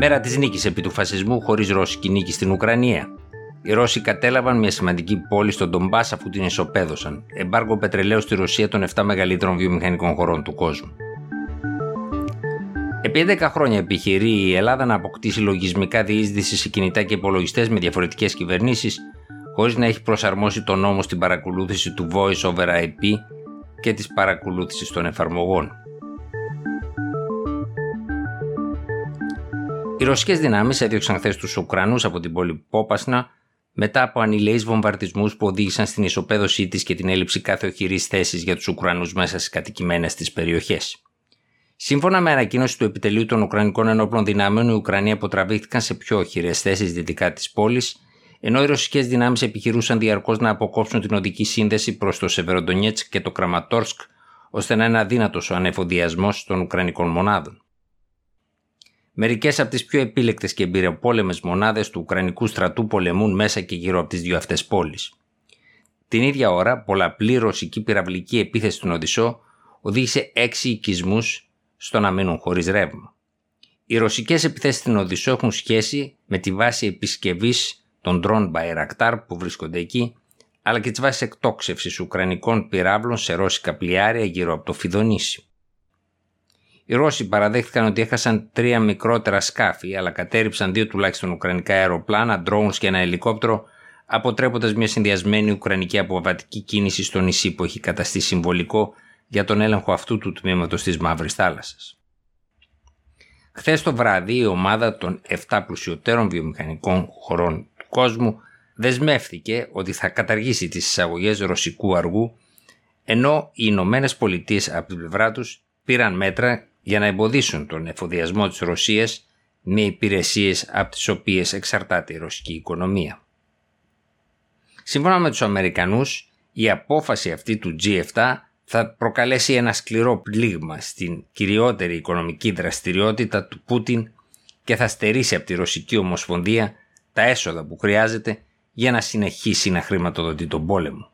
Μέρα της νίκης επί του φασισμού χωρίς ρώσικη νίκη στην Ουκρανία. Οι Ρώσοι κατέλαβαν μια σημαντική πόλη στον Ντομπάς αφού την ισοπαίδωσαν. Εμπάργο πετρελαίου στη Ρωσία των 7 μεγαλύτερων βιομηχανικών χωρών του κόσμου. Επί 11 χρόνια επιχειρεί η Ελλάδα να αποκτήσει λογισμικά διείσδυση σε κινητά και υπολογιστές με διαφορετικές κυβερνήσεις, χωρίς να έχει προσαρμόσει τον νόμο στην παρακολούθηση του Voice over IP και της παρακολούθησης των εφαρμογών. Οι ρωσικές δυνάμεις έδιωξαν χθες τους Ουκρανούς από την πόλη Πόπασνα μετά από ανηλαεί βομβαρδισμούς που οδήγησαν στην ισοπαίδωσή της και την έλλειψη κάθε οχυρή θέσης για τους Ουκρανούς μέσα στις κατοικημένες της περιοχές. Σύμφωνα με ανακοίνωση του επιτελείου των Ουκρανικών Ενόπλων Δυνάμεων, οι Ουκρανοί αποτραβήχθηκαν σε πιο οχυρές θέσεις δυτικά της πόλης, ενώ οι ρωσικές δυνάμεις επιχειρούσαν διαρκώς να αποκόψουν την οδική σύνδεση προς το Σεβεροντονιέτσκ και το Κραματόρσκ, ώστε να είναι αδύνατος ο ανεφοδιασμός των Ουκρανικών μονάδων. Μερικές από τις πιο επίλεκτες και εμπειροπόλεμες μονάδες του Ουκρανικού στρατού πολεμούν μέσα και γύρω από τις δύο αυτές πόλεις. Την ίδια ώρα, πολλαπλή ρωσική πυραυλική επίθεση στον Οδυσσό οδήγησε έξι οικισμούς στο να μείνουν χωρίς ρεύμα. Οι ρωσικές επιθέσεις στην Οδυσσό έχουν σχέση με τη βάση επισκευής των ντρόν Bayraktar που βρίσκονται εκεί, αλλά και τις βάσεις εκτόξευσης Ουκρανικών πυράβλων σε ρώσικα πλοιάρια γύρω από το Φιδονήσι. Οι Ρώσοι παραδέχτηκαν ότι έχασαν τρία μικρότερα σκάφη, αλλά κατέριψαν δύο τουλάχιστον ουκρανικά αεροπλάνα, drones και ένα ελικόπτερο, αποτρέποντας μια συνδυασμένη ουκρανική αποβατική κίνηση στο νησί που έχει καταστεί συμβολικό για τον έλεγχο αυτού του τμήματος της Μαύρης Θάλασσας. Χθες το βράδυ η ομάδα των 7 πλουσιωτέρων βιομηχανικών χωρών του κόσμου δεσμεύτηκε ότι θα καταργήσει τις εισαγωγές ρωσικού αργού ενώ οι Ηνωμένες Πολιτείες από την πλευρά τους πήραν μέτρα για να εμποδίσουν τον εφοδιασμό της Ρωσίας με υπηρεσίες από τις οποίες εξαρτάται η ρωσική οικονομία. Σύμφωνα με τους Αμερικανούς, η απόφαση αυτή του G7 θα προκαλέσει ένα σκληρό πλήγμα στην κυριότερη οικονομική δραστηριότητα του Πούτιν και θα στερήσει από τη Ρωσική Ομοσπονδία τα έσοδα που χρειάζεται για να συνεχίσει να χρηματοδοτεί τον πόλεμο.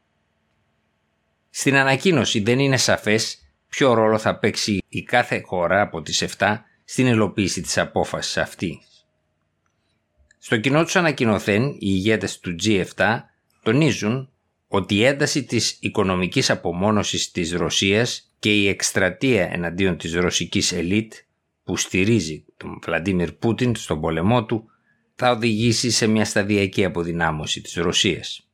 Στην ανακοίνωση δεν είναι σαφές ποιο ρόλο θα παίξει η κάθε χώρα από τις 7 στην υλοποίηση της απόφασης αυτής; Στο κοινό τους ανακοινωθέν, οι ηγέτες του G7 τονίζουν ότι η ένταση της οικονομικής απομόνωσης της Ρωσίας και η εκστρατεία εναντίον της ρωσικής ελίτ που στηρίζει τον Βλαντίμιρ Πούτιν στον πολεμό του θα οδηγήσει σε μια σταδιακή αποδυνάμωση της Ρωσίας.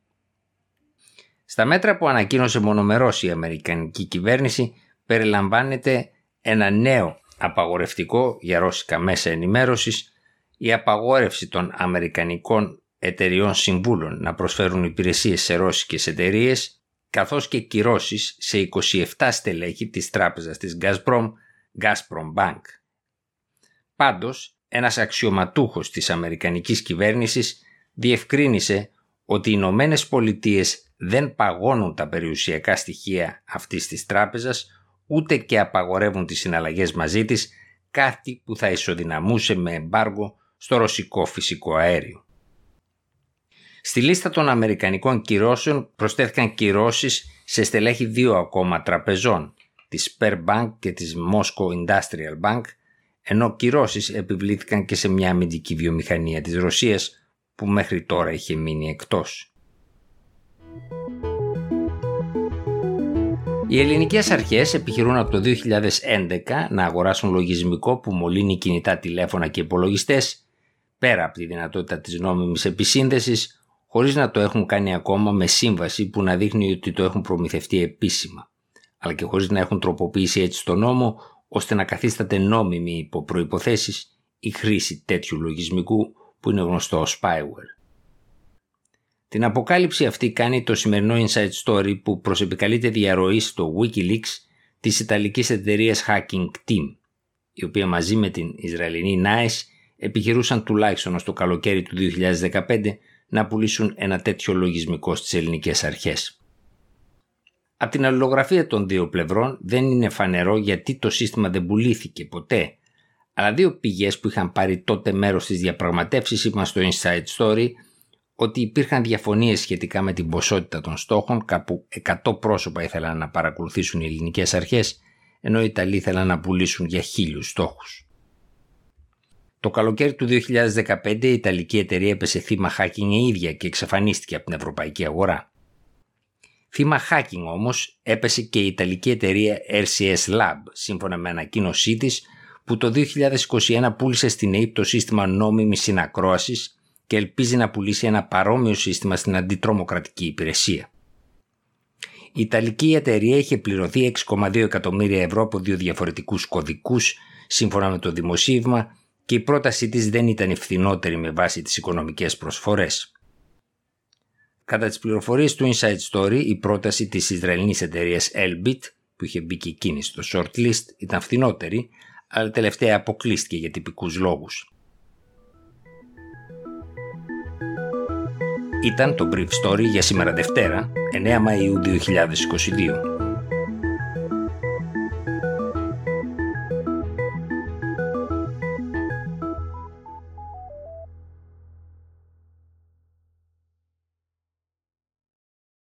Στα μέτρα που ανακοίνωσε μονομερός η Αμερικανική κυβέρνηση περιλαμβάνεται ένα νέο απαγορευτικό για ρώσικα μέσα ενημέρωσης η απαγόρευση των αμερικανικών εταιριών συμβούλων να προσφέρουν υπηρεσίες σε ρώσικες εταιρείες, καθώς και κυρώσεις σε 27 στελέχη της τράπεζας της Gazprom, Gazprom Bank. Πάντως, ένας αξιωματούχος της αμερικανικής κυβέρνησης διευκρίνησε ότι οι Ηνωμένες Πολιτείες δεν παγώνουν τα περιουσιακά στοιχεία αυτής της τράπεζας ούτε και απαγορεύουν τις συναλλαγές μαζί της, κάτι που θα ισοδυναμούσε με εμπάργο στο ρωσικό φυσικό αέριο. Στη λίστα των Αμερικανικών κυρώσεων προσθέθηκαν κυρώσεις σε στελέχη δύο ακόμα τραπεζών, της Sperbank και της Moscow Industrial Bank, ενώ κυρώσεις επιβλήθηκαν και σε μια αμυντική βιομηχανία της Ρωσίας που μέχρι τώρα είχε μείνει εκτός. Οι ελληνικές αρχές επιχειρούν από το 2011 να αγοράσουν λογισμικό που μολύνει κινητά τηλέφωνα και υπολογιστές πέρα από τη δυνατότητα της νόμιμης επισύνδεσης χωρίς να το έχουν κάνει ακόμα με σύμβαση που να δείχνει ότι το έχουν προμηθευτεί επίσημα αλλά και χωρίς να έχουν τροποποιήσει έτσι το νόμο ώστε να καθίσταται νόμιμη υπό προϋποθέσεις η χρήση τέτοιου λογισμικού που είναι γνωστό ως spyware. Την αποκάλυψη αυτή κάνει το σημερινό Inside Story που προσεπικαλείται διαρροή στο Wikileaks της Ιταλικής εταιρείας Hacking Team, η οποία μαζί με την Ισραηλινή NICE επιχειρούσαν τουλάχιστον ως το καλοκαίρι του 2015 να πουλήσουν ένα τέτοιο λογισμικό στις ελληνικές αρχές. Από την αλληλογραφία των δύο πλευρών δεν είναι φανερό γιατί το σύστημα δεν πουλήθηκε ποτέ, αλλά δύο πηγές που είχαν πάρει τότε μέρος στις διαπραγματεύσεις είπαν στο Inside Story ότι υπήρχαν διαφωνίες σχετικά με την ποσότητα των στόχων, κάπου 100 πρόσωπα ήθελαν να παρακολουθήσουν οι ελληνικές αρχές, ενώ οι Ιταλοί ήθελαν να πουλήσουν για χίλιους στόχους. Το καλοκαίρι του 2015 η Ιταλική εταιρεία έπεσε θύμα hacking η ίδια και εξαφανίστηκε από την ευρωπαϊκή αγορά. Θύμα hacking όμως έπεσε και η Ιταλική εταιρεία RCS Lab σύμφωνα με ανακοίνωσή της που το 2021 πούλησε στην ΑΕΠ το σύστημα νόμιμης συνακρόασης και ελπίζει να πουλήσει ένα παρόμοιο σύστημα στην αντιτρομοκρατική υπηρεσία. Η Ιταλική εταιρεία είχε πληρωθεί 6,2 εκατομμύρια ευρώ από δύο διαφορετικούς κωδικούς σύμφωνα με το δημοσίευμα και η πρότασή της δεν ήταν ευθυνότερη με βάση τις οικονομικές προσφορές. Κατά τις πληροφορίες του Inside Story, η πρόταση της Ισραηλινής εταιρείας Elbit, που είχε μπει και εκείνη στο shortlist, ήταν φθηνότερη, αλλά τελευταία αποκλείστηκε για τυπικούς λόγους. Ήταν το Brief Story για σήμερα Δευτέρα, 9 Μαΐου 2022.